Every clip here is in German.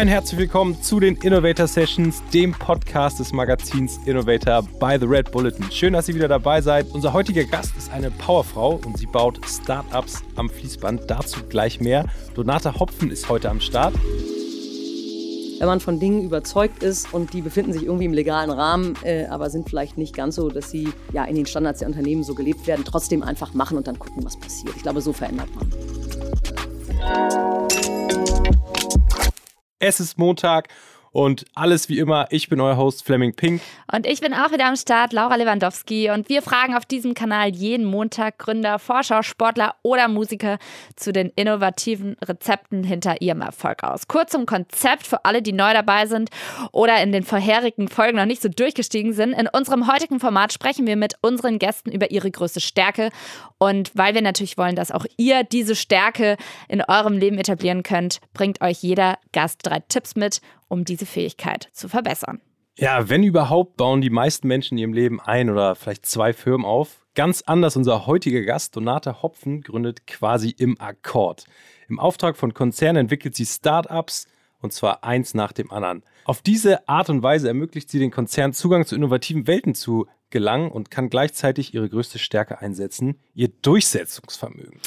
Und herzlich willkommen zu den Innovator Sessions, dem Podcast des Magazins Innovator by The Red Bulletin. Schön, dass ihr wieder dabei seid. Unser heutiger Gast ist eine Powerfrau und sie baut Startups am Fließband. Dazu gleich mehr. Donata Hopfen ist heute am Start. Wenn man von Dingen überzeugt ist und die befinden sich irgendwie im legalen Rahmen, äh, aber sind vielleicht nicht ganz so, dass sie ja in den Standards der Unternehmen so gelebt werden, trotzdem einfach machen und dann gucken, was passiert. Ich glaube, so verändert man. Es ist Montag und alles wie immer, ich bin euer Host Fleming Pink. Und ich bin auch wieder am Start, Laura Lewandowski. Und wir fragen auf diesem Kanal jeden Montag Gründer, Forscher, Sportler oder Musiker zu den innovativen Rezepten hinter ihrem Erfolg aus. Kurz zum Konzept für alle, die neu dabei sind oder in den vorherigen Folgen noch nicht so durchgestiegen sind. In unserem heutigen Format sprechen wir mit unseren Gästen über ihre größte Stärke. Und weil wir natürlich wollen, dass auch ihr diese Stärke in eurem Leben etablieren könnt, bringt euch jeder Gast drei Tipps mit um diese Fähigkeit zu verbessern. Ja, wenn überhaupt, bauen die meisten Menschen in ihrem Leben ein oder vielleicht zwei Firmen auf. Ganz anders unser heutiger Gast, Donata Hopfen, gründet quasi im Akkord. Im Auftrag von Konzernen entwickelt sie Startups und zwar eins nach dem anderen. Auf diese Art und Weise ermöglicht sie den Konzernen Zugang zu innovativen Welten zu gelangen und kann gleichzeitig ihre größte Stärke einsetzen, ihr Durchsetzungsvermögen.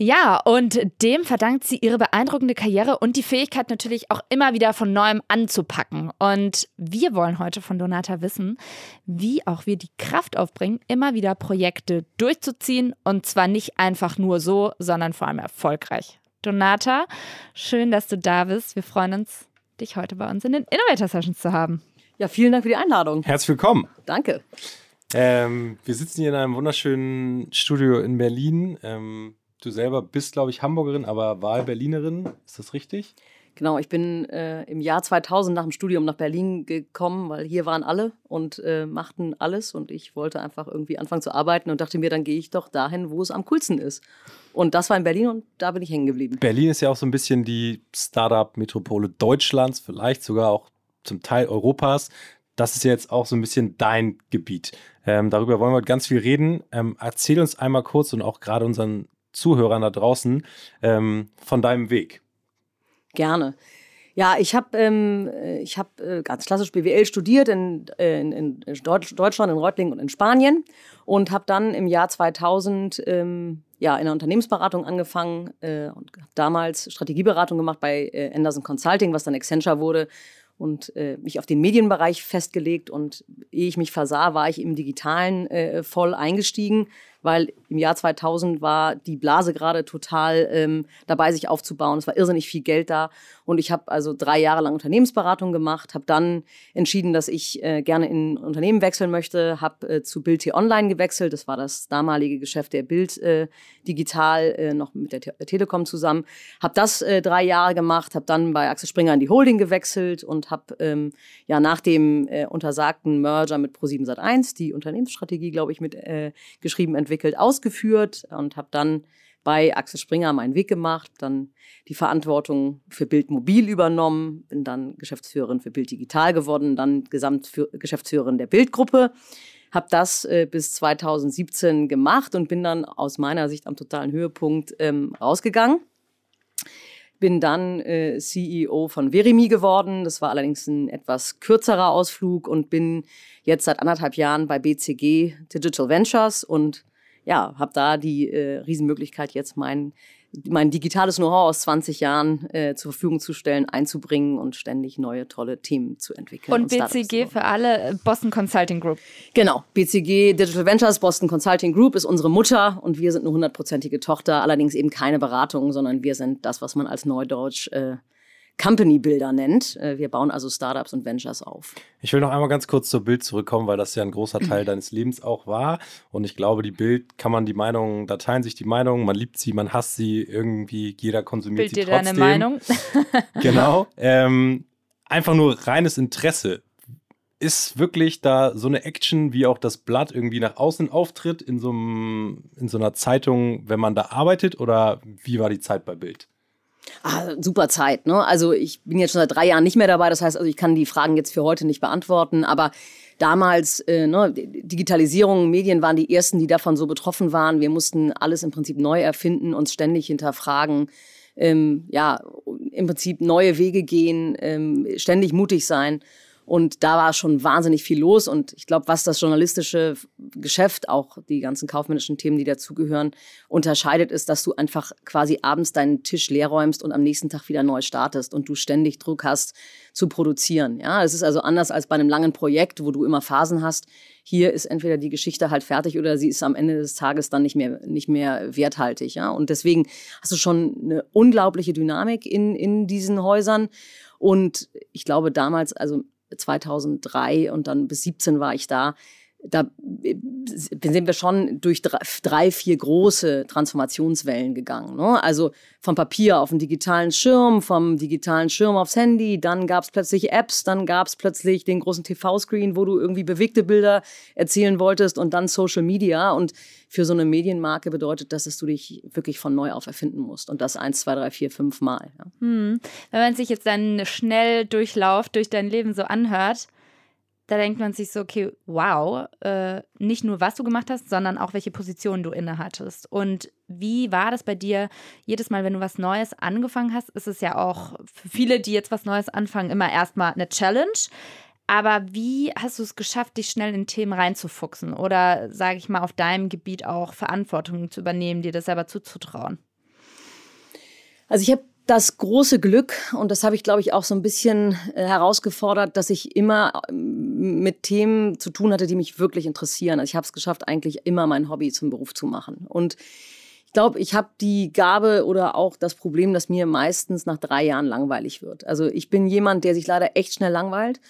Ja, und dem verdankt sie ihre beeindruckende Karriere und die Fähigkeit natürlich auch immer wieder von neuem anzupacken. Und wir wollen heute von Donata wissen, wie auch wir die Kraft aufbringen, immer wieder Projekte durchzuziehen und zwar nicht einfach nur so, sondern vor allem erfolgreich. Donata, schön, dass du da bist. Wir freuen uns, dich heute bei uns in den Innovator Sessions zu haben. Ja, vielen Dank für die Einladung. Herzlich willkommen. Danke. Ähm, wir sitzen hier in einem wunderschönen Studio in Berlin. Ähm, Du selber bist, glaube ich, Hamburgerin, aber Wahlberlinerin. Ist das richtig? Genau, ich bin äh, im Jahr 2000 nach dem Studium nach Berlin gekommen, weil hier waren alle und äh, machten alles und ich wollte einfach irgendwie anfangen zu arbeiten und dachte mir, dann gehe ich doch dahin, wo es am coolsten ist. Und das war in Berlin und da bin ich hängen geblieben. Berlin ist ja auch so ein bisschen die Startup-Metropole Deutschlands, vielleicht sogar auch zum Teil Europas. Das ist jetzt auch so ein bisschen dein Gebiet. Ähm, darüber wollen wir heute ganz viel reden. Ähm, erzähl uns einmal kurz und auch gerade unseren Zuhörern da draußen ähm, von deinem Weg. Gerne. Ja, ich habe ähm, hab, äh, ganz klassisch BWL studiert in, äh, in, in Deutsch, Deutschland, in Reutlingen und in Spanien und habe dann im Jahr 2000 ähm, ja, in der Unternehmensberatung angefangen äh, und damals Strategieberatung gemacht bei äh, Anderson Consulting, was dann Accenture wurde und äh, mich auf den Medienbereich festgelegt und ehe ich mich versah, war ich im Digitalen äh, voll eingestiegen, weil im Jahr 2000 war die Blase gerade total ähm, dabei, sich aufzubauen. Es war irrsinnig viel Geld da. Und ich habe also drei Jahre lang Unternehmensberatung gemacht, habe dann entschieden, dass ich äh, gerne in ein Unternehmen wechseln möchte, habe äh, zu Bild T Online gewechselt. Das war das damalige Geschäft der Bild äh, Digital, äh, noch mit der Te Telekom zusammen. Habe das äh, drei Jahre gemacht, habe dann bei Axel Springer in die Holding gewechselt und habe ähm, ja nach dem äh, untersagten Merger mit Pro7 Sat1 die Unternehmensstrategie, glaube ich, mit äh, geschrieben, entwickelt, ausgeführt und habe dann bei Axel Springer meinen Weg gemacht, dann die Verantwortung für Bild Mobil übernommen, bin dann Geschäftsführerin für Bild Digital geworden, dann Gesamtgeschäftsführerin der Bildgruppe, habe das äh, bis 2017 gemacht und bin dann aus meiner Sicht am totalen Höhepunkt ähm, rausgegangen. Bin dann äh, CEO von Verimi geworden. Das war allerdings ein etwas kürzerer Ausflug und bin jetzt seit anderthalb Jahren bei BCG Digital Ventures und ja, habe da die äh, Riesenmöglichkeit, jetzt mein, mein digitales Know-how aus 20 Jahren äh, zur Verfügung zu stellen, einzubringen und ständig neue, tolle Themen zu entwickeln. Und, und BCG für alle äh, Boston Consulting Group. Genau, BCG Digital Ventures Boston Consulting Group ist unsere Mutter und wir sind eine hundertprozentige Tochter, allerdings eben keine Beratung, sondern wir sind das, was man als Neudeutsch äh, Company-Builder nennt. Äh, wir bauen also Startups und Ventures auf. Ich will noch einmal ganz kurz zur Bild zurückkommen, weil das ja ein großer Teil deines Lebens auch war. Und ich glaube, die Bild kann man die Meinung, da teilen sich die Meinungen, man liebt sie, man hasst sie, irgendwie jeder konsumiert Bild sie dir trotzdem. deine Meinung. genau. Ähm, einfach nur reines Interesse. Ist wirklich da so eine Action, wie auch das Blatt irgendwie nach außen auftritt in so, einem, in so einer Zeitung, wenn man da arbeitet? Oder wie war die Zeit bei Bild? Ah, super Zeit, ne? Also ich bin jetzt schon seit drei Jahren nicht mehr dabei, das heißt, also ich kann die Fragen jetzt für heute nicht beantworten, aber damals, äh, ne, Digitalisierung, Medien waren die ersten, die davon so betroffen waren. Wir mussten alles im Prinzip neu erfinden, uns ständig hinterfragen. Ähm, ja, im Prinzip neue Wege gehen, ähm, ständig mutig sein. Und da war schon wahnsinnig viel los. Und ich glaube, was das journalistische Geschäft, auch die ganzen kaufmännischen Themen, die dazugehören, unterscheidet, ist, dass du einfach quasi abends deinen Tisch leer räumst und am nächsten Tag wieder neu startest und du ständig Druck hast zu produzieren. Ja, es ist also anders als bei einem langen Projekt, wo du immer Phasen hast. Hier ist entweder die Geschichte halt fertig oder sie ist am Ende des Tages dann nicht mehr, nicht mehr werthaltig. Ja, und deswegen hast du schon eine unglaubliche Dynamik in, in diesen Häusern. Und ich glaube damals, also 2003 und dann bis 17 war ich da. Da sind wir schon durch drei, vier große Transformationswellen gegangen. Ne? Also vom Papier auf den digitalen Schirm, vom digitalen Schirm aufs Handy, dann gab es plötzlich Apps, dann gab es plötzlich den großen TV-Screen, wo du irgendwie bewegte Bilder erzielen wolltest und dann Social Media. Und für so eine Medienmarke bedeutet das, dass du dich wirklich von neu auf erfinden musst. Und das eins, zwei, drei, vier, fünf Mal. Ja. Hm. Wenn man sich jetzt einen Schnelldurchlauf durch dein Leben so anhört, da denkt man sich so, okay, wow, äh, nicht nur was du gemacht hast, sondern auch welche Position du innehattest. Und wie war das bei dir jedes Mal, wenn du was Neues angefangen hast? Ist es ja auch für viele, die jetzt was Neues anfangen, immer erstmal eine Challenge. Aber wie hast du es geschafft, dich schnell in Themen reinzufuchsen oder, sage ich mal, auf deinem Gebiet auch Verantwortung zu übernehmen, dir das selber zuzutrauen? Also ich habe das große Glück, und das habe ich, glaube ich, auch so ein bisschen äh, herausgefordert, dass ich immer ähm, mit Themen zu tun hatte, die mich wirklich interessieren. Also ich habe es geschafft, eigentlich immer mein Hobby zum Beruf zu machen. Und ich glaube, ich habe die Gabe oder auch das Problem, dass mir meistens nach drei Jahren langweilig wird. Also ich bin jemand, der sich leider echt schnell langweilt.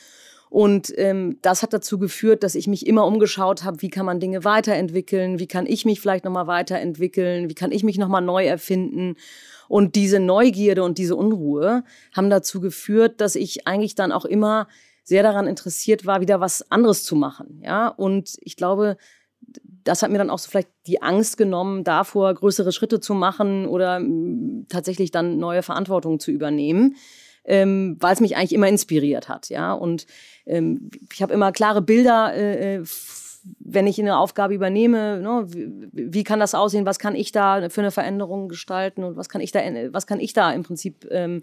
Und ähm, das hat dazu geführt, dass ich mich immer umgeschaut habe, wie kann man Dinge weiterentwickeln, wie kann ich mich vielleicht nochmal weiterentwickeln, wie kann ich mich nochmal neu erfinden. Und diese Neugierde und diese Unruhe haben dazu geführt, dass ich eigentlich dann auch immer sehr daran interessiert war, wieder was anderes zu machen. Ja, und ich glaube, das hat mir dann auch so vielleicht die Angst genommen, davor größere Schritte zu machen oder tatsächlich dann neue Verantwortung zu übernehmen ähm, weil es mich eigentlich immer inspiriert hat. Ja, und ähm, ich habe immer klare Bilder. Äh, äh wenn ich eine Aufgabe übernehme, ne, wie, wie, kann das aussehen? Was kann ich da für eine Veränderung gestalten und was kann ich da, was kann ich da im Prinzip ähm,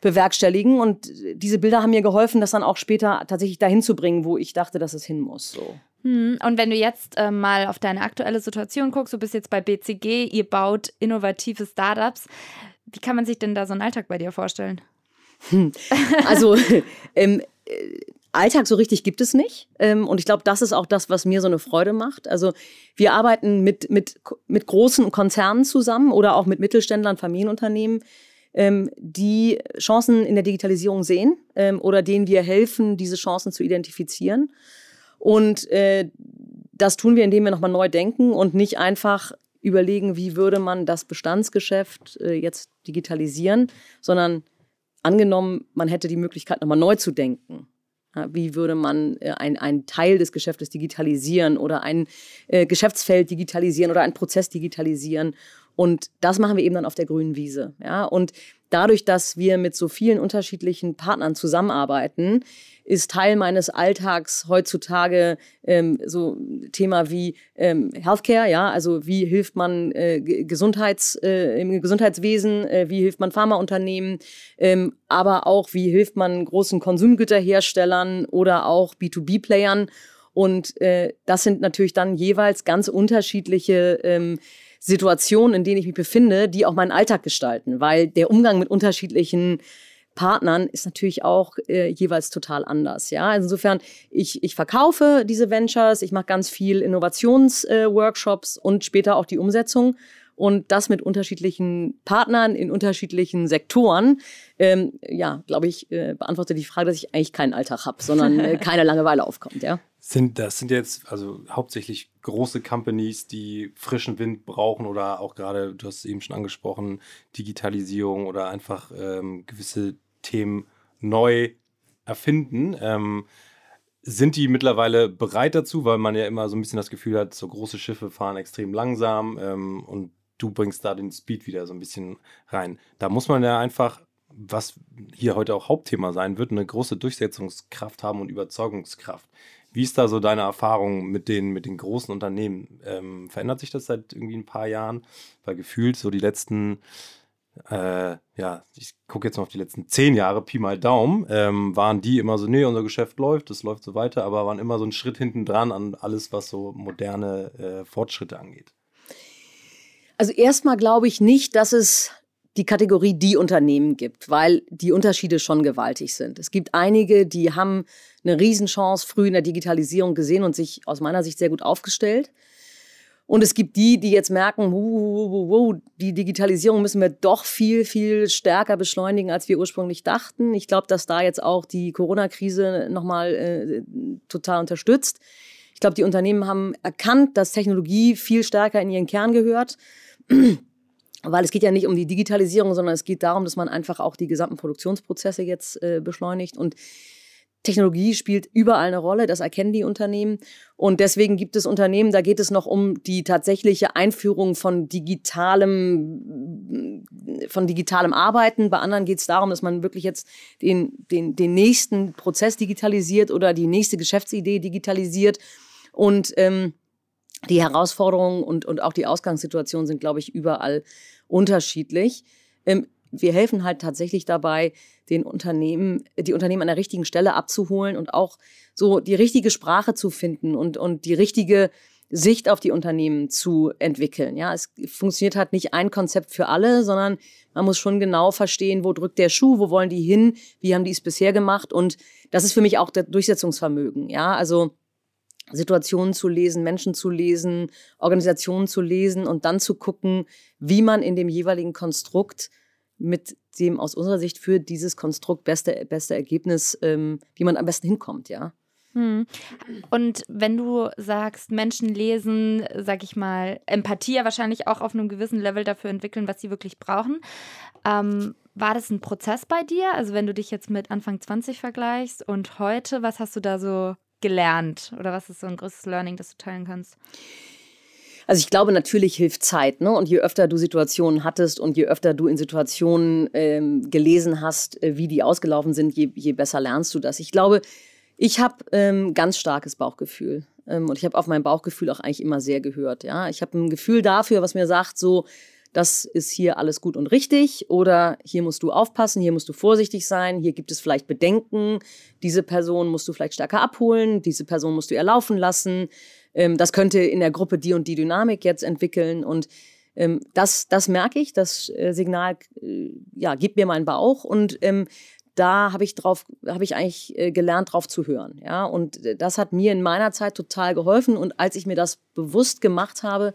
bewerkstelligen? Und diese Bilder haben mir geholfen, das dann auch später tatsächlich dahin zu bringen, wo ich dachte, dass es hin muss. So. Hm, und wenn du jetzt äh, mal auf deine aktuelle Situation guckst, du bist jetzt bei BCG, ihr baut innovative Startups. Wie kann man sich denn da so einen Alltag bei dir vorstellen? Hm. Also ähm, äh, Alltag so richtig gibt es nicht. Ähm, und ich glaube, das ist auch das, was mir so eine Freude macht. Also wir arbeiten mit, mit, mit großen Konzernen zusammen oder auch mit Mittelständlern, Familienunternehmen, ähm, die Chancen in der Digitalisierung sehen ähm, oder denen wir helfen, diese Chancen zu identifizieren. Und äh, das tun wir, indem wir nochmal neu denken und nicht einfach überlegen, wie würde man das Bestandsgeschäft äh, jetzt digitalisieren, sondern angenommen, man hätte die Möglichkeit, nochmal neu zu denken. Wie würde man äh, einen Teil des Geschäftes digitalisieren oder ein äh, Geschäftsfeld digitalisieren oder einen Prozess digitalisieren? Und das machen wir eben dann auf der grünen Wiese. Ja? Und dadurch, dass wir mit so vielen unterschiedlichen Partnern zusammenarbeiten, ist Teil meines Alltags heutzutage ähm, so Thema wie ähm, Healthcare, ja, also wie hilft man äh, Gesundheits, äh, im Gesundheitswesen, äh, wie hilft man Pharmaunternehmen, ähm, aber auch wie hilft man großen Konsumgüterherstellern oder auch B2B-Playern. Und äh, das sind natürlich dann jeweils ganz unterschiedliche ähm, Situationen, in denen ich mich befinde, die auch meinen Alltag gestalten, weil der Umgang mit unterschiedlichen Partnern ist natürlich auch äh, jeweils total anders. Ja, also insofern ich ich verkaufe diese Ventures, ich mache ganz viel Innovationsworkshops äh, und später auch die Umsetzung und das mit unterschiedlichen Partnern in unterschiedlichen Sektoren. Ähm, ja, glaube ich, äh, beantworte die Frage, dass ich eigentlich keinen Alltag habe, sondern äh, keine Langeweile aufkommt. Ja. Sind, das sind jetzt also hauptsächlich große Companies, die frischen Wind brauchen oder auch gerade, du hast es eben schon angesprochen, Digitalisierung oder einfach ähm, gewisse Themen neu erfinden. Ähm, sind die mittlerweile bereit dazu, weil man ja immer so ein bisschen das Gefühl hat, so große Schiffe fahren extrem langsam ähm, und du bringst da den Speed wieder so ein bisschen rein. Da muss man ja einfach, was hier heute auch Hauptthema sein wird, eine große Durchsetzungskraft haben und Überzeugungskraft. Wie ist da so deine Erfahrung mit den, mit den großen Unternehmen? Ähm, verändert sich das seit irgendwie ein paar Jahren? Weil gefühlt so die letzten äh, ja, ich gucke jetzt noch auf die letzten zehn Jahre, Pi mal Daumen, ähm, waren die immer so, nee, unser Geschäft läuft, es läuft so weiter, aber waren immer so einen Schritt hinten dran an alles, was so moderne äh, Fortschritte angeht. Also erstmal glaube ich nicht, dass es die Kategorie die Unternehmen gibt, weil die Unterschiede schon gewaltig sind. Es gibt einige, die haben eine Riesenchance früh in der Digitalisierung gesehen und sich aus meiner Sicht sehr gut aufgestellt. Und es gibt die, die jetzt merken, wuh, wuh, wuh, die Digitalisierung müssen wir doch viel, viel stärker beschleunigen, als wir ursprünglich dachten. Ich glaube, dass da jetzt auch die Corona-Krise nochmal äh, total unterstützt. Ich glaube, die Unternehmen haben erkannt, dass Technologie viel stärker in ihren Kern gehört weil es geht ja nicht um die Digitalisierung, sondern es geht darum, dass man einfach auch die gesamten Produktionsprozesse jetzt äh, beschleunigt und Technologie spielt überall eine Rolle, das erkennen die Unternehmen. Und deswegen gibt es Unternehmen, da geht es noch um die tatsächliche Einführung von digitalem, von digitalem Arbeiten. Bei anderen geht es darum, dass man wirklich jetzt den, den, den nächsten Prozess digitalisiert oder die nächste Geschäftsidee digitalisiert. Und ähm, die Herausforderungen und, und auch die Ausgangssituation sind, glaube ich, überall unterschiedlich. Ähm, wir helfen halt tatsächlich dabei, den Unternehmen, die Unternehmen an der richtigen Stelle abzuholen und auch so die richtige Sprache zu finden und, und die richtige Sicht auf die Unternehmen zu entwickeln. Ja, es funktioniert halt nicht ein Konzept für alle, sondern man muss schon genau verstehen, wo drückt der Schuh, wo wollen die hin, wie haben die es bisher gemacht und das ist für mich auch der Durchsetzungsvermögen. Ja, also Situationen zu lesen, Menschen zu lesen, Organisationen zu lesen und dann zu gucken, wie man in dem jeweiligen Konstrukt mit dem aus unserer Sicht für dieses Konstrukt beste, beste Ergebnis, ähm, wie man am besten hinkommt, ja. Hm. Und wenn du sagst, Menschen lesen, sag ich mal, Empathie ja wahrscheinlich auch auf einem gewissen Level dafür entwickeln, was sie wirklich brauchen. Ähm, war das ein Prozess bei dir? Also wenn du dich jetzt mit Anfang 20 vergleichst und heute, was hast du da so gelernt? Oder was ist so ein größtes Learning, das du teilen kannst? Also ich glaube, natürlich hilft Zeit. Ne? Und je öfter du Situationen hattest und je öfter du in Situationen ähm, gelesen hast, äh, wie die ausgelaufen sind, je, je besser lernst du das. Ich glaube, ich habe ähm, ganz starkes Bauchgefühl. Ähm, und ich habe auf mein Bauchgefühl auch eigentlich immer sehr gehört. Ja? Ich habe ein Gefühl dafür, was mir sagt, so, das ist hier alles gut und richtig oder hier musst du aufpassen, hier musst du vorsichtig sein, hier gibt es vielleicht Bedenken, diese Person musst du vielleicht stärker abholen, diese Person musst du erlaufen lassen, ähm, das könnte in der Gruppe die und die Dynamik jetzt entwickeln und ähm, das, das merke ich, das äh, Signal äh, ja, gibt mir meinen Bauch und ähm, da habe ich drauf, ich eigentlich äh, gelernt, drauf zu hören. Ja, und das hat mir in meiner Zeit total geholfen. Und als ich mir das bewusst gemacht habe,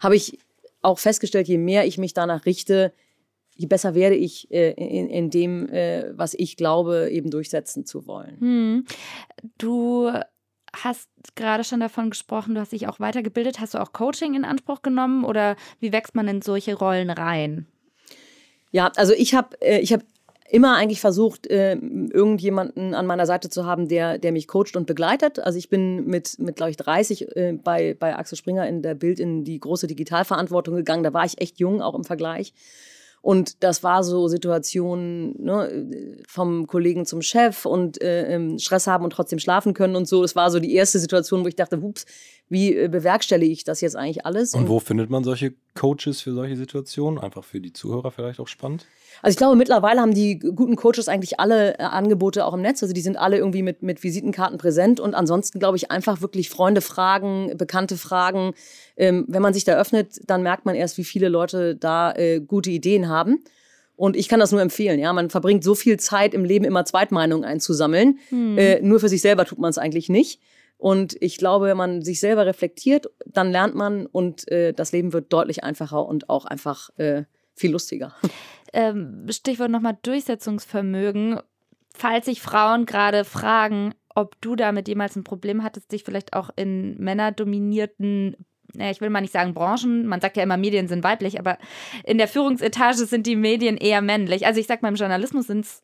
habe ich auch festgestellt, je mehr ich mich danach richte, je besser werde ich äh, in, in, dem, äh, was ich glaube, eben durchsetzen zu wollen. Hm. Du hast gerade schon davon gesprochen, du hast dich auch weitergebildet. Hast du auch Coaching in Anspruch genommen oder wie wächst man in solche Rollen rein? Ja, also ich habe äh, ich hab immer eigentlich versucht, äh, irgendjemanden an meiner Seite zu haben, der, der mich coacht und begleitet. Also ich bin mit, mit glaube ich, 30 äh, bei, bei Axel Springer in der Bild in die große Digitalverantwortung gegangen. Da war ich echt jung, auch im Vergleich. Und das war so Situationen ne, vom Kollegen zum Chef und äh, ähm, Stress haben und trotzdem schlafen können und so. Das war so die erste Situation, wo ich dachte, hups, wie äh, bewerkstellige ich das jetzt eigentlich alles? Und, und wo findet man solche Coaches für solche Situationen? Einfach für die Zuhörer vielleicht auch spannend? Also ich glaube, mittlerweile haben die guten Coaches eigentlich alle äh, Angebote auch im Netz. Also die sind alle irgendwie mit, mit Visitenkarten präsent. Und ansonsten glaube ich einfach wirklich Freunde fragen, Bekannte fragen. Ähm, wenn man sich da öffnet, dann merkt man erst, wie viele Leute da äh, gute Ideen haben. Und ich kann das nur empfehlen. Ja, man verbringt so viel Zeit im Leben immer Zweitmeinungen einzusammeln. Hm. Äh, nur für sich selber tut man es eigentlich nicht. Und ich glaube, wenn man sich selber reflektiert, dann lernt man und äh, das Leben wird deutlich einfacher und auch einfach äh, viel lustiger. Ähm, Stichwort nochmal Durchsetzungsvermögen. Falls sich Frauen gerade fragen, ob du damit jemals ein Problem hattest, dich vielleicht auch in männerdominierten ich will mal nicht sagen Branchen, man sagt ja immer, Medien sind weiblich, aber in der Führungsetage sind die Medien eher männlich. Also ich sag mal, im Journalismus sind es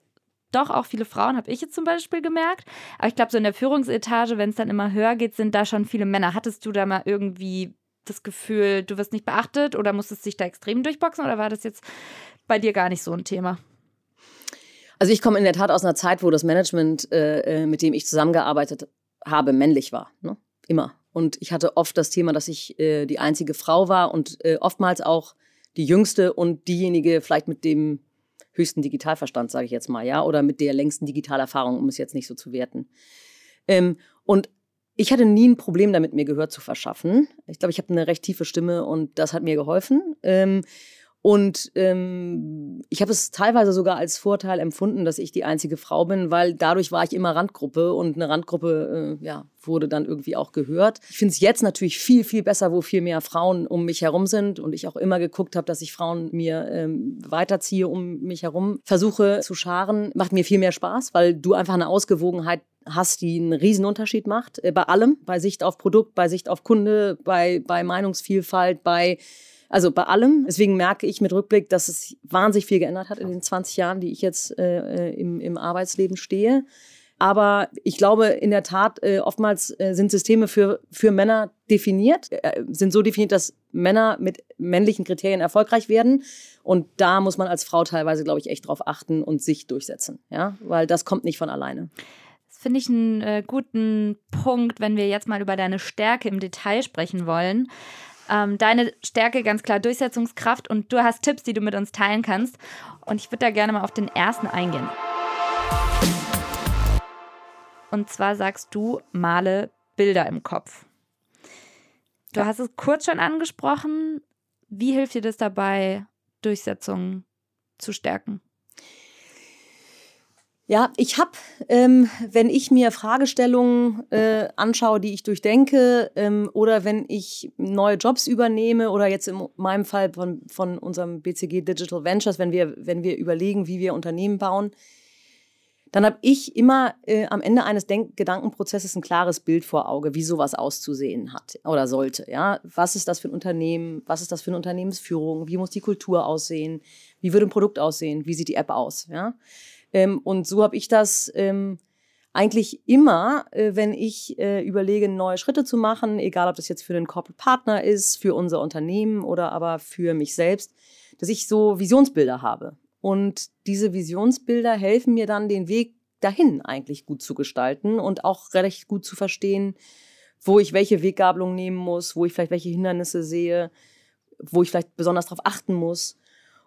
doch auch viele Frauen, habe ich jetzt zum Beispiel gemerkt. Aber ich glaube, so in der Führungsetage, wenn es dann immer höher geht, sind da schon viele Männer. Hattest du da mal irgendwie das Gefühl, du wirst nicht beachtet oder musstest dich da extrem durchboxen oder war das jetzt bei dir gar nicht so ein Thema? Also ich komme in der Tat aus einer Zeit, wo das Management, äh, äh, mit dem ich zusammengearbeitet habe, männlich war. Ne? Immer. Und ich hatte oft das Thema, dass ich äh, die einzige Frau war und äh, oftmals auch die jüngste und diejenige vielleicht mit dem höchsten Digitalverstand, sage ich jetzt mal, ja, oder mit der längsten Digitalerfahrung, um es jetzt nicht so zu werten. Ähm, und ich hatte nie ein Problem damit, mir Gehör zu verschaffen. Ich glaube, ich habe eine recht tiefe Stimme und das hat mir geholfen. Ähm, und ähm, ich habe es teilweise sogar als Vorteil empfunden, dass ich die einzige Frau bin, weil dadurch war ich immer Randgruppe und eine Randgruppe äh, ja, wurde dann irgendwie auch gehört. Ich finde es jetzt natürlich viel, viel besser, wo viel mehr Frauen um mich herum sind und ich auch immer geguckt habe, dass ich Frauen mir ähm, weiterziehe um mich herum, versuche zu scharen. Macht mir viel mehr Spaß, weil du einfach eine Ausgewogenheit hast, die einen Riesenunterschied macht äh, bei allem, bei Sicht auf Produkt, bei Sicht auf Kunde, bei, bei Meinungsvielfalt, bei also bei allem. Deswegen merke ich mit Rückblick, dass es wahnsinnig viel geändert hat in den 20 Jahren, die ich jetzt äh, im, im Arbeitsleben stehe. Aber ich glaube in der Tat, äh, oftmals äh, sind Systeme für, für Männer definiert, äh, sind so definiert, dass Männer mit männlichen Kriterien erfolgreich werden. Und da muss man als Frau teilweise, glaube ich, echt drauf achten und sich durchsetzen. Ja, weil das kommt nicht von alleine. Das finde ich einen äh, guten Punkt, wenn wir jetzt mal über deine Stärke im Detail sprechen wollen. Ähm, deine Stärke ganz klar Durchsetzungskraft und du hast Tipps, die du mit uns teilen kannst. Und ich würde da gerne mal auf den ersten eingehen. Und zwar sagst du, male Bilder im Kopf. Du ja. hast es kurz schon angesprochen. Wie hilft dir das dabei, Durchsetzung zu stärken? Ja, ich habe, ähm, wenn ich mir Fragestellungen äh, anschaue, die ich durchdenke, ähm, oder wenn ich neue Jobs übernehme, oder jetzt in meinem Fall von, von unserem BCG Digital Ventures, wenn wir, wenn wir überlegen, wie wir Unternehmen bauen, dann habe ich immer äh, am Ende eines Denk Gedankenprozesses ein klares Bild vor Auge, wie sowas auszusehen hat oder sollte. Ja? Was ist das für ein Unternehmen? Was ist das für eine Unternehmensführung? Wie muss die Kultur aussehen? Wie würde ein Produkt aussehen? Wie sieht die App aus? Ja? Ähm, und so habe ich das ähm, eigentlich immer, äh, wenn ich äh, überlege, neue Schritte zu machen, egal ob das jetzt für den Corporate Partner ist, für unser Unternehmen oder aber für mich selbst, dass ich so Visionsbilder habe. Und diese Visionsbilder helfen mir dann, den Weg dahin eigentlich gut zu gestalten und auch recht gut zu verstehen, wo ich welche Weggabelung nehmen muss, wo ich vielleicht welche Hindernisse sehe, wo ich vielleicht besonders darauf achten muss.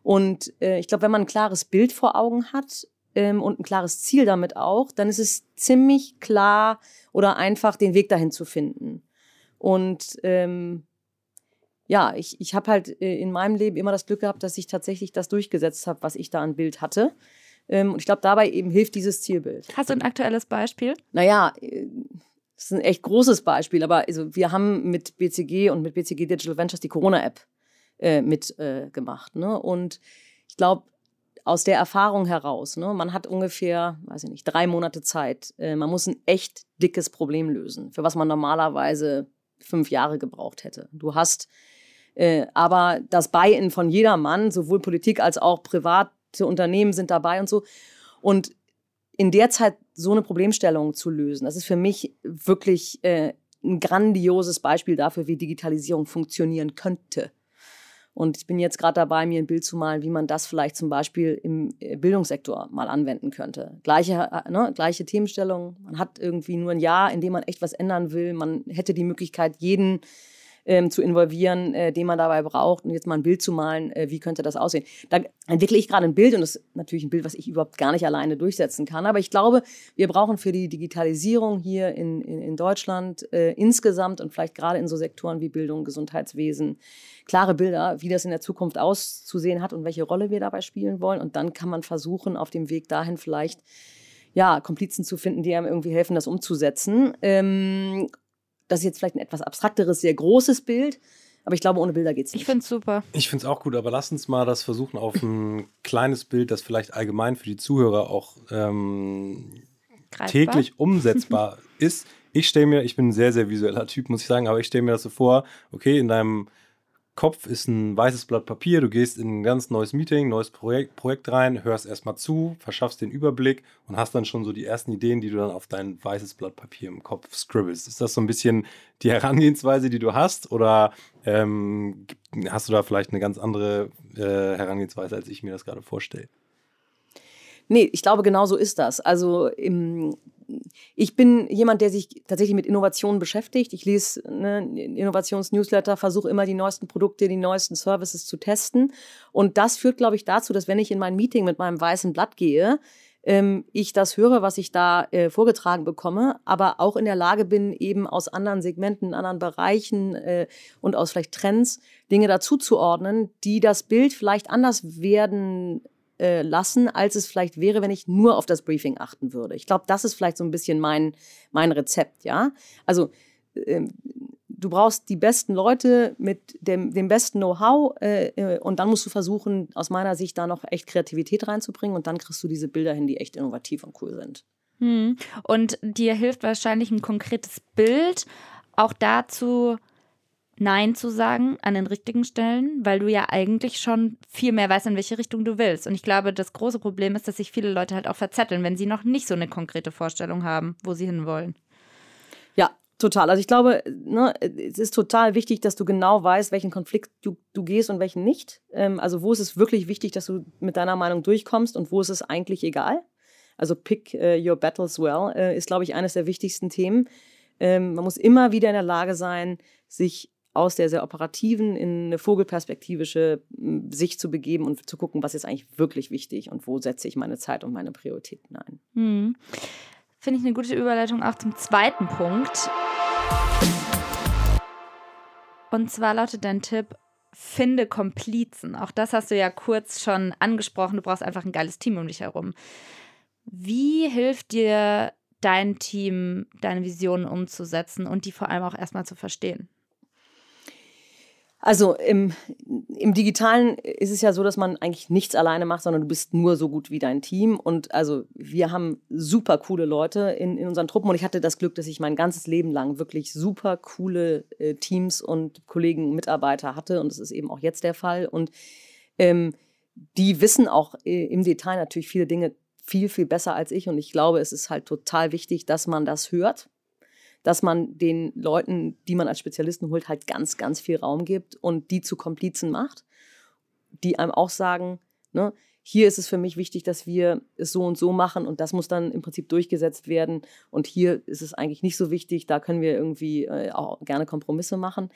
Und äh, ich glaube, wenn man ein klares Bild vor Augen hat, ähm, und ein klares Ziel damit auch, dann ist es ziemlich klar oder einfach, den Weg dahin zu finden. Und ähm, ja, ich, ich habe halt äh, in meinem Leben immer das Glück gehabt, dass ich tatsächlich das durchgesetzt habe, was ich da an Bild hatte. Ähm, und ich glaube, dabei eben hilft dieses Zielbild. Hast du ein aktuelles Beispiel? Naja, äh, das ist ein echt großes Beispiel, aber also wir haben mit BCG und mit BCG Digital Ventures die Corona-App äh, mitgemacht. Äh, ne? Und ich glaube, aus der Erfahrung heraus, ne, man hat ungefähr, weiß ich nicht, drei Monate Zeit. Äh, man muss ein echt dickes Problem lösen, für was man normalerweise fünf Jahre gebraucht hätte. Du hast äh, aber das Buy-in von jedermann, sowohl Politik als auch private Unternehmen sind dabei und so. Und in der Zeit so eine Problemstellung zu lösen, das ist für mich wirklich äh, ein grandioses Beispiel dafür, wie Digitalisierung funktionieren könnte. Und ich bin jetzt gerade dabei, mir ein Bild zu malen, wie man das vielleicht zum Beispiel im äh, Bildungssektor mal anwenden könnte. Gleiche, äh, ne, gleiche Themenstellung. Man hat irgendwie nur ein Jahr, in dem man echt was ändern will. Man hätte die Möglichkeit, jeden ähm, zu involvieren, äh, den man dabei braucht und jetzt mal ein Bild zu malen, äh, wie könnte das aussehen. Da entwickle ich gerade ein Bild und das ist natürlich ein Bild, was ich überhaupt gar nicht alleine durchsetzen kann. Aber ich glaube, wir brauchen für die Digitalisierung hier in, in, in Deutschland äh, insgesamt und vielleicht gerade in so Sektoren wie Bildung, Gesundheitswesen, klare Bilder, wie das in der Zukunft auszusehen hat und welche Rolle wir dabei spielen wollen. Und dann kann man versuchen, auf dem Weg dahin vielleicht ja, Komplizen zu finden, die einem irgendwie helfen, das umzusetzen. Ähm, das ist jetzt vielleicht ein etwas abstrakteres, sehr großes Bild. Aber ich glaube, ohne Bilder geht es nicht. Ich finde es super. Ich finde es auch gut, aber lass uns mal das versuchen auf ein kleines Bild, das vielleicht allgemein für die Zuhörer auch ähm, täglich umsetzbar ist. Ich stelle mir, ich bin ein sehr, sehr visueller Typ, muss ich sagen, aber ich stelle mir das so vor, okay, in deinem Kopf ist ein weißes Blatt Papier, du gehst in ein ganz neues Meeting, neues Projekt, Projekt rein, hörst erstmal zu, verschaffst den Überblick und hast dann schon so die ersten Ideen, die du dann auf dein weißes Blatt Papier im Kopf scribbelst. Ist das so ein bisschen die Herangehensweise, die du hast oder ähm, hast du da vielleicht eine ganz andere äh, Herangehensweise, als ich mir das gerade vorstelle? Nee, ich glaube, genau so ist das. Also im, ich bin jemand, der sich tatsächlich mit Innovationen beschäftigt. Ich lese ne, Innovationsnewsletter, versuche immer die neuesten Produkte, die neuesten Services zu testen. Und das führt, glaube ich, dazu, dass wenn ich in mein Meeting mit meinem weißen Blatt gehe, ähm, ich das höre, was ich da äh, vorgetragen bekomme, aber auch in der Lage bin, eben aus anderen Segmenten, anderen Bereichen äh, und aus vielleicht Trends Dinge dazuzuordnen, die das Bild vielleicht anders werden äh, lassen, als es vielleicht wäre, wenn ich nur auf das Briefing achten würde. Ich glaube, das ist vielleicht so ein bisschen mein, mein Rezept, ja. Also ähm, du brauchst die besten Leute mit dem, dem besten Know-how äh, äh, und dann musst du versuchen, aus meiner Sicht da noch echt Kreativität reinzubringen und dann kriegst du diese Bilder hin, die echt innovativ und cool sind. Hm. Und dir hilft wahrscheinlich ein konkretes Bild auch dazu, Nein zu sagen an den richtigen Stellen, weil du ja eigentlich schon viel mehr weißt, in welche Richtung du willst. Und ich glaube, das große Problem ist, dass sich viele Leute halt auch verzetteln, wenn sie noch nicht so eine konkrete Vorstellung haben, wo sie hinwollen. Ja, total. Also ich glaube, ne, es ist total wichtig, dass du genau weißt, welchen Konflikt du, du gehst und welchen nicht. Ähm, also wo ist es wirklich wichtig, dass du mit deiner Meinung durchkommst und wo ist es eigentlich egal. Also pick uh, your battles well äh, ist, glaube ich, eines der wichtigsten Themen. Ähm, man muss immer wieder in der Lage sein, sich aus der sehr operativen in eine vogelperspektivische hm, Sicht zu begeben und zu gucken, was ist eigentlich wirklich wichtig und wo setze ich meine Zeit und meine Prioritäten ein. Hm. Finde ich eine gute Überleitung auch zum zweiten Punkt. Und zwar lautet dein Tipp, finde Komplizen. Auch das hast du ja kurz schon angesprochen. Du brauchst einfach ein geiles Team um dich herum. Wie hilft dir dein Team, deine Visionen umzusetzen und die vor allem auch erstmal zu verstehen? Also im, im Digitalen ist es ja so, dass man eigentlich nichts alleine macht, sondern du bist nur so gut wie dein Team. Und also wir haben super coole Leute in, in unseren Truppen und ich hatte das Glück, dass ich mein ganzes Leben lang wirklich super coole äh, Teams und Kollegen, Mitarbeiter hatte und das ist eben auch jetzt der Fall. Und ähm, die wissen auch äh, im Detail natürlich viele Dinge viel, viel besser als ich und ich glaube, es ist halt total wichtig, dass man das hört dass man den Leuten, die man als Spezialisten holt, halt ganz, ganz viel Raum gibt und die zu Komplizen macht, die einem auch sagen, ne, hier ist es für mich wichtig, dass wir es so und so machen und das muss dann im Prinzip durchgesetzt werden. Und hier ist es eigentlich nicht so wichtig, da können wir irgendwie äh, auch gerne Kompromisse machen.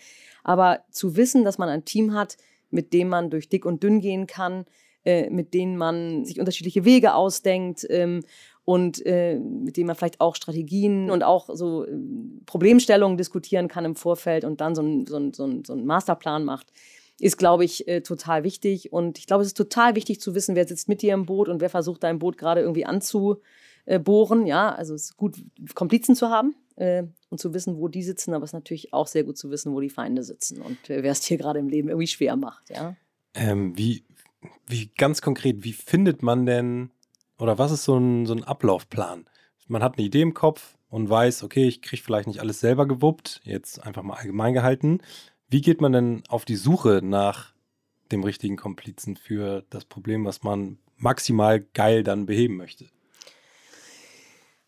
Aber zu wissen, dass man ein Team hat, mit dem man durch dick und dünn gehen kann, äh, mit denen man sich unterschiedliche Wege ausdenkt ähm, und äh, mit dem man vielleicht auch Strategien und auch so äh, Problemstellungen diskutieren kann im Vorfeld und dann so einen so so ein, so ein Masterplan macht, ist, glaube ich, äh, total wichtig. Und ich glaube, es ist total wichtig zu wissen, wer sitzt mit dir im Boot und wer versucht, dein Boot gerade irgendwie anzubohren. Ja, also es ist gut, Komplizen zu haben äh, und zu wissen, wo die sitzen, aber es ist natürlich auch sehr gut zu wissen, wo die Feinde sitzen und äh, wer es dir gerade im Leben irgendwie schwer macht. Ja. Ähm, wie, wie ganz konkret, wie findet man denn oder was ist so ein, so ein Ablaufplan? Man hat eine Idee im Kopf und weiß, okay, ich kriege vielleicht nicht alles selber gewuppt, jetzt einfach mal allgemein gehalten. Wie geht man denn auf die Suche nach dem richtigen Komplizen für das Problem, was man maximal geil dann beheben möchte?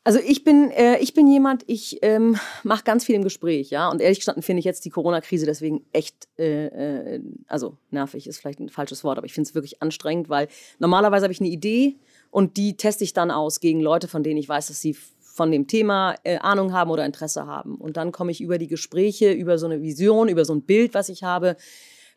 Also ich bin, äh, ich bin jemand, ich ähm, mache ganz viel im Gespräch, ja. Und ehrlich gestanden finde ich jetzt die Corona-Krise deswegen echt, äh, äh, also nervig ist vielleicht ein falsches Wort, aber ich finde es wirklich anstrengend, weil normalerweise habe ich eine Idee und die teste ich dann aus gegen Leute, von denen ich weiß, dass sie von dem Thema äh, Ahnung haben oder Interesse haben. Und dann komme ich über die Gespräche, über so eine Vision, über so ein Bild, was ich habe,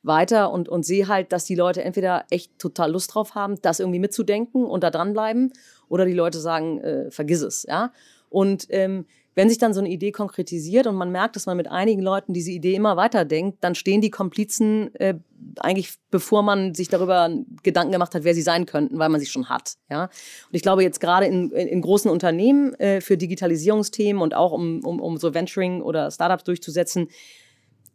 weiter und, und sehe halt, dass die Leute entweder echt total Lust drauf haben, das irgendwie mitzudenken und da dranbleiben, oder die Leute sagen, äh, vergiss es, ja. Und ähm, wenn sich dann so eine Idee konkretisiert und man merkt, dass man mit einigen Leuten diese Idee immer weiterdenkt, dann stehen die Komplizen äh, eigentlich, bevor man sich darüber Gedanken gemacht hat, wer sie sein könnten, weil man sie schon hat. Ja? Und ich glaube jetzt gerade in, in großen Unternehmen äh, für Digitalisierungsthemen und auch um, um, um so Venturing oder Startups durchzusetzen,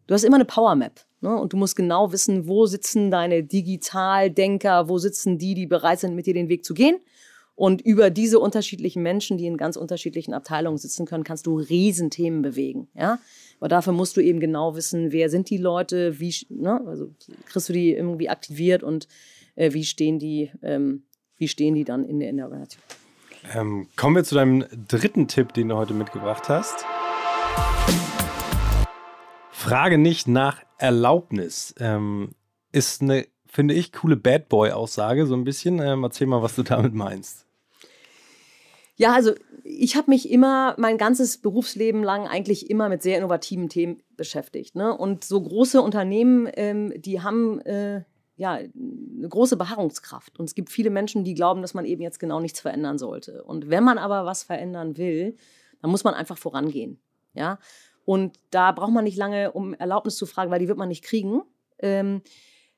du hast immer eine Power Map. Ne? Und du musst genau wissen, wo sitzen deine Digitaldenker, wo sitzen die, die bereit sind, mit dir den Weg zu gehen. Und über diese unterschiedlichen Menschen, die in ganz unterschiedlichen Abteilungen sitzen können, kannst du Riesenthemen bewegen. Ja? Aber dafür musst du eben genau wissen, wer sind die Leute, wie, ne? also kriegst du die irgendwie aktiviert und äh, wie stehen die, ähm, wie stehen die dann in der, in der Organisation. Ähm, kommen wir zu deinem dritten Tipp, den du heute mitgebracht hast. Frage nicht nach Erlaubnis. Ähm, ist eine, finde ich, coole Bad Boy-Aussage, so ein bisschen. Ähm, erzähl mal, was du damit meinst. Ja, also ich habe mich immer mein ganzes Berufsleben lang eigentlich immer mit sehr innovativen Themen beschäftigt. Ne? Und so große Unternehmen, ähm, die haben äh, ja eine große Beharrungskraft. Und es gibt viele Menschen, die glauben, dass man eben jetzt genau nichts verändern sollte. Und wenn man aber was verändern will, dann muss man einfach vorangehen. Ja? Und da braucht man nicht lange, um Erlaubnis zu fragen, weil die wird man nicht kriegen. Ähm,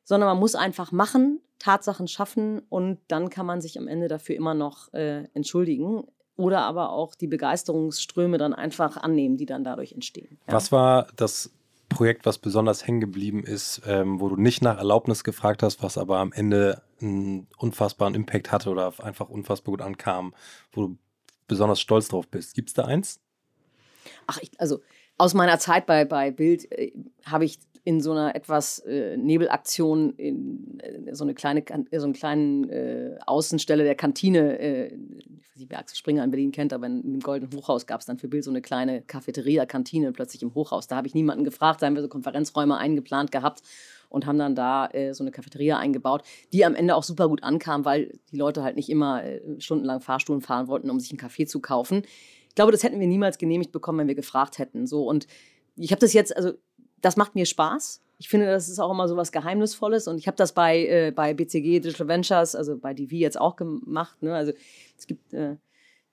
sondern man muss einfach machen, Tatsachen schaffen und dann kann man sich am Ende dafür immer noch äh, entschuldigen oder aber auch die Begeisterungsströme dann einfach annehmen, die dann dadurch entstehen. Ja. Was war das Projekt, was besonders hängen geblieben ist, ähm, wo du nicht nach Erlaubnis gefragt hast, was aber am Ende einen unfassbaren Impact hatte oder einfach unfassbar gut ankam, wo du besonders stolz drauf bist? Gibt es da eins? Ach, ich, also aus meiner Zeit bei, bei Bild äh, habe ich in so einer etwas äh, Nebelaktion in äh, so eine kleine so einen kleinen äh, Außenstelle der Kantine, äh, ich weiß nicht, wer Axel Springer in Berlin kennt, aber in, im Goldenen Hochhaus gab es dann für Bild so eine kleine Cafeteria, Kantine plötzlich im Hochhaus. Da habe ich niemanden gefragt, da haben wir so Konferenzräume eingeplant gehabt und haben dann da äh, so eine Cafeteria eingebaut, die am Ende auch super gut ankam, weil die Leute halt nicht immer äh, stundenlang Fahrstuhlen fahren wollten, um sich einen Kaffee zu kaufen. Ich glaube, das hätten wir niemals genehmigt bekommen, wenn wir gefragt hätten. So und ich habe das jetzt, also das macht mir Spaß. Ich finde, das ist auch immer so was Geheimnisvolles. Und ich habe das bei, äh, bei BCG Digital Ventures, also bei DV jetzt auch gemacht. Ne? Also es gibt äh,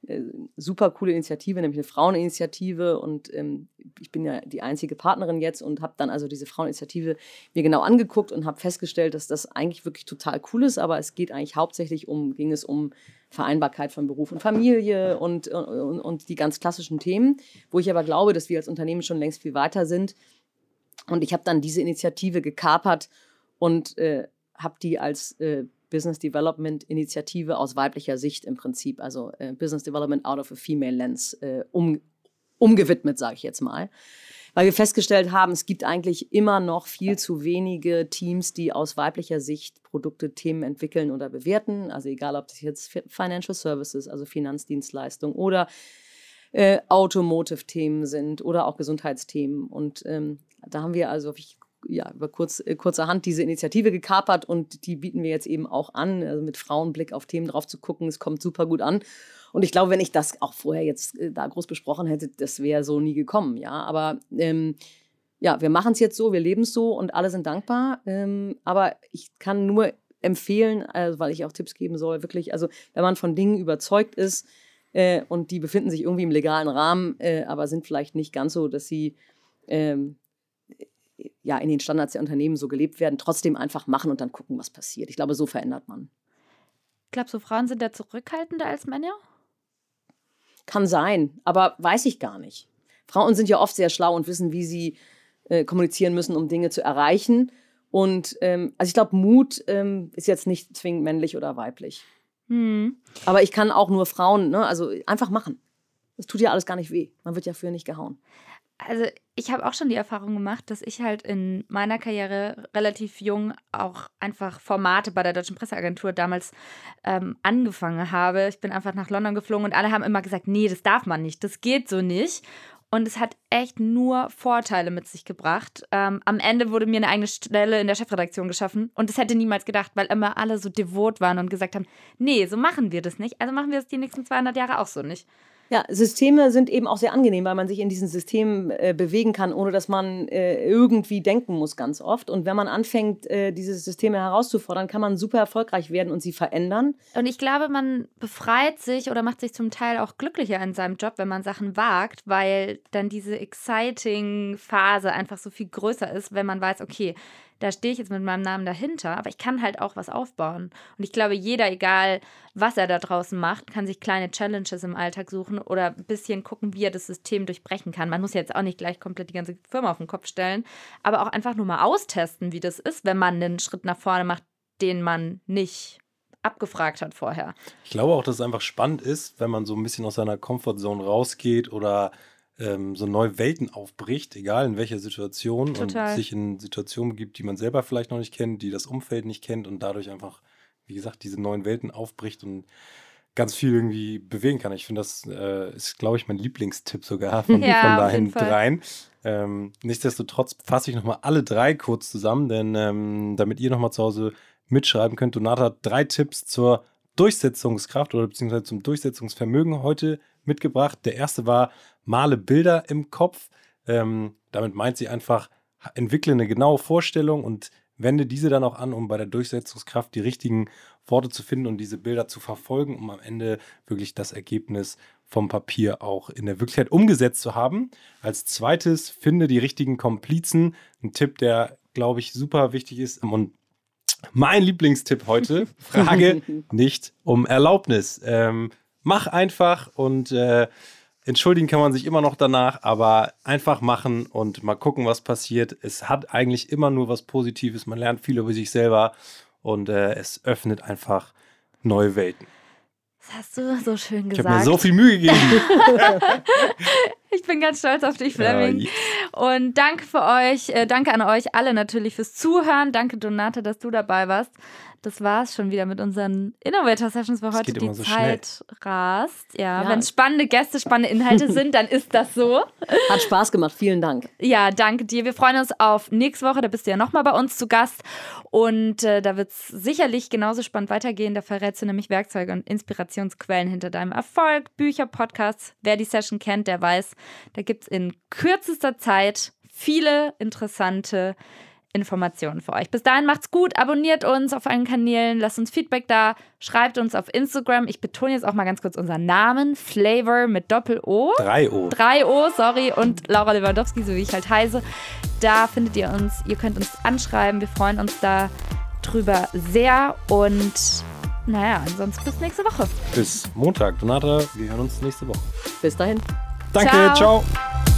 äh, super coole Initiative, nämlich eine Fraueninitiative. Und ähm, ich bin ja die einzige Partnerin jetzt und habe dann also diese Fraueninitiative mir genau angeguckt und habe festgestellt, dass das eigentlich wirklich total cool ist. Aber es geht eigentlich hauptsächlich um, ging es um Vereinbarkeit von Beruf und Familie und, und, und die ganz klassischen Themen, wo ich aber glaube, dass wir als Unternehmen schon längst viel weiter sind und ich habe dann diese Initiative gekapert und äh, habe die als äh, Business Development Initiative aus weiblicher Sicht im Prinzip, also äh, Business Development out of a female lens, äh, um, umgewidmet, sage ich jetzt mal. Weil wir festgestellt haben, es gibt eigentlich immer noch viel zu wenige Teams, die aus weiblicher Sicht Produkte, Themen entwickeln oder bewerten. Also egal, ob das jetzt Financial Services, also Finanzdienstleistung oder äh, Automotive-Themen sind oder auch Gesundheitsthemen. Und ähm, da haben wir also ja, über kurz, äh, kurzerhand diese Initiative gekapert und die bieten wir jetzt eben auch an, also mit Frauenblick auf Themen drauf zu gucken. Es kommt super gut an. Und ich glaube, wenn ich das auch vorher jetzt äh, da groß besprochen hätte, das wäre so nie gekommen, ja. Aber ähm, ja, wir machen es jetzt so, wir leben es so und alle sind dankbar. Ähm, aber ich kann nur empfehlen, also, weil ich auch Tipps geben soll, wirklich, also wenn man von Dingen überzeugt ist äh, und die befinden sich irgendwie im legalen Rahmen, äh, aber sind vielleicht nicht ganz so, dass sie ähm, ja in den Standards der Unternehmen so gelebt werden, trotzdem einfach machen und dann gucken, was passiert. Ich glaube, so verändert man. Glaubst du, Frauen sind da zurückhaltender als Männer? Kann sein, aber weiß ich gar nicht. Frauen sind ja oft sehr schlau und wissen, wie sie äh, kommunizieren müssen, um Dinge zu erreichen. Und ähm, also ich glaube, Mut ähm, ist jetzt nicht zwingend männlich oder weiblich. Hm. Aber ich kann auch nur Frauen, ne, also einfach machen. Das tut ja alles gar nicht weh. Man wird ja für nicht gehauen also ich habe auch schon die Erfahrung gemacht, dass ich halt in meiner Karriere relativ jung auch einfach Formate bei der Deutschen Presseagentur damals ähm, angefangen habe. Ich bin einfach nach London geflogen und alle haben immer gesagt, nee, das darf man nicht, das geht so nicht. Und es hat echt nur Vorteile mit sich gebracht. Ähm, am Ende wurde mir eine eigene Stelle in der Chefredaktion geschaffen. Und das hätte niemals gedacht, weil immer alle so devot waren und gesagt haben, nee, so machen wir das nicht. Also machen wir es die nächsten 200 Jahre auch so nicht. Ja, Systeme sind eben auch sehr angenehm, weil man sich in diesen Systemen äh, bewegen kann, ohne dass man äh, irgendwie denken muss ganz oft. Und wenn man anfängt, äh, diese Systeme herauszufordern, kann man super erfolgreich werden und sie verändern. Und ich glaube, man befreit sich oder macht sich zum Teil auch glücklicher in seinem Job, wenn man Sachen wagt, weil dann diese exciting Phase einfach so viel größer ist, wenn man weiß, okay, da stehe ich jetzt mit meinem Namen dahinter, aber ich kann halt auch was aufbauen. Und ich glaube, jeder, egal was er da draußen macht, kann sich kleine Challenges im Alltag suchen oder ein bisschen gucken, wie er das System durchbrechen kann. Man muss jetzt auch nicht gleich komplett die ganze Firma auf den Kopf stellen, aber auch einfach nur mal austesten, wie das ist, wenn man einen Schritt nach vorne macht, den man nicht abgefragt hat vorher. Ich glaube auch, dass es einfach spannend ist, wenn man so ein bisschen aus seiner Comfortzone rausgeht oder ähm, so neue Welten aufbricht, egal in welcher Situation Total. und sich in Situationen begibt, die man selber vielleicht noch nicht kennt, die das Umfeld nicht kennt und dadurch einfach, wie gesagt, diese neuen Welten aufbricht und ganz viel irgendwie bewegen kann. Ich finde, das äh, ist, glaube ich, mein Lieblingstipp sogar von, ja, von dahin dreien. Ähm, nichtsdestotrotz fasse ich nochmal alle drei kurz zusammen, denn ähm, damit ihr nochmal zu Hause mitschreiben könnt, Donata hat drei Tipps zur Durchsetzungskraft oder beziehungsweise zum Durchsetzungsvermögen heute mitgebracht. Der erste war, male Bilder im Kopf. Ähm, damit meint sie einfach, entwickle eine genaue Vorstellung und wende diese dann auch an, um bei der Durchsetzungskraft die richtigen Worte zu finden und diese Bilder zu verfolgen, um am Ende wirklich das Ergebnis vom Papier auch in der Wirklichkeit umgesetzt zu haben. Als zweites, finde die richtigen Komplizen. Ein Tipp, der, glaube ich, super wichtig ist. Und mein Lieblingstipp heute, frage nicht um Erlaubnis. Ähm, mach einfach und äh, entschuldigen kann man sich immer noch danach, aber einfach machen und mal gucken, was passiert. Es hat eigentlich immer nur was Positives. Man lernt viel über sich selber und äh, es öffnet einfach neue Welten. Das hast du so schön gesagt. Ich habe mir so viel Mühe gegeben. ich bin ganz stolz auf dich, Fleming. Ja, und danke für euch, äh, danke an euch alle natürlich fürs Zuhören. Danke, Donate, dass du dabei warst das war es schon wieder mit unseren Innovator Sessions für heute. Die so Zeit schnell. rast. Ja, ja. wenn es spannende Gäste, spannende Inhalte sind, dann ist das so. Hat Spaß gemacht. Vielen Dank. Ja, danke dir. Wir freuen uns auf nächste Woche. Da bist du ja nochmal bei uns zu Gast. Und äh, da wird es sicherlich genauso spannend weitergehen. Da verrätst du nämlich Werkzeuge und Inspirationsquellen hinter deinem Erfolg, Bücher, Podcasts. Wer die Session kennt, der weiß, da gibt es in kürzester Zeit viele interessante Informationen für euch. Bis dahin macht's gut, abonniert uns auf allen Kanälen, lasst uns Feedback da, schreibt uns auf Instagram. Ich betone jetzt auch mal ganz kurz unseren Namen, Flavor mit Doppel-O. Drei O. Drei O, sorry, und Laura Lewandowski, so wie ich halt heiße. Da findet ihr uns, ihr könnt uns anschreiben, wir freuen uns da drüber sehr und naja, ansonsten bis nächste Woche. Bis Montag. Donata, wir hören uns nächste Woche. Bis dahin. Danke, ciao. ciao.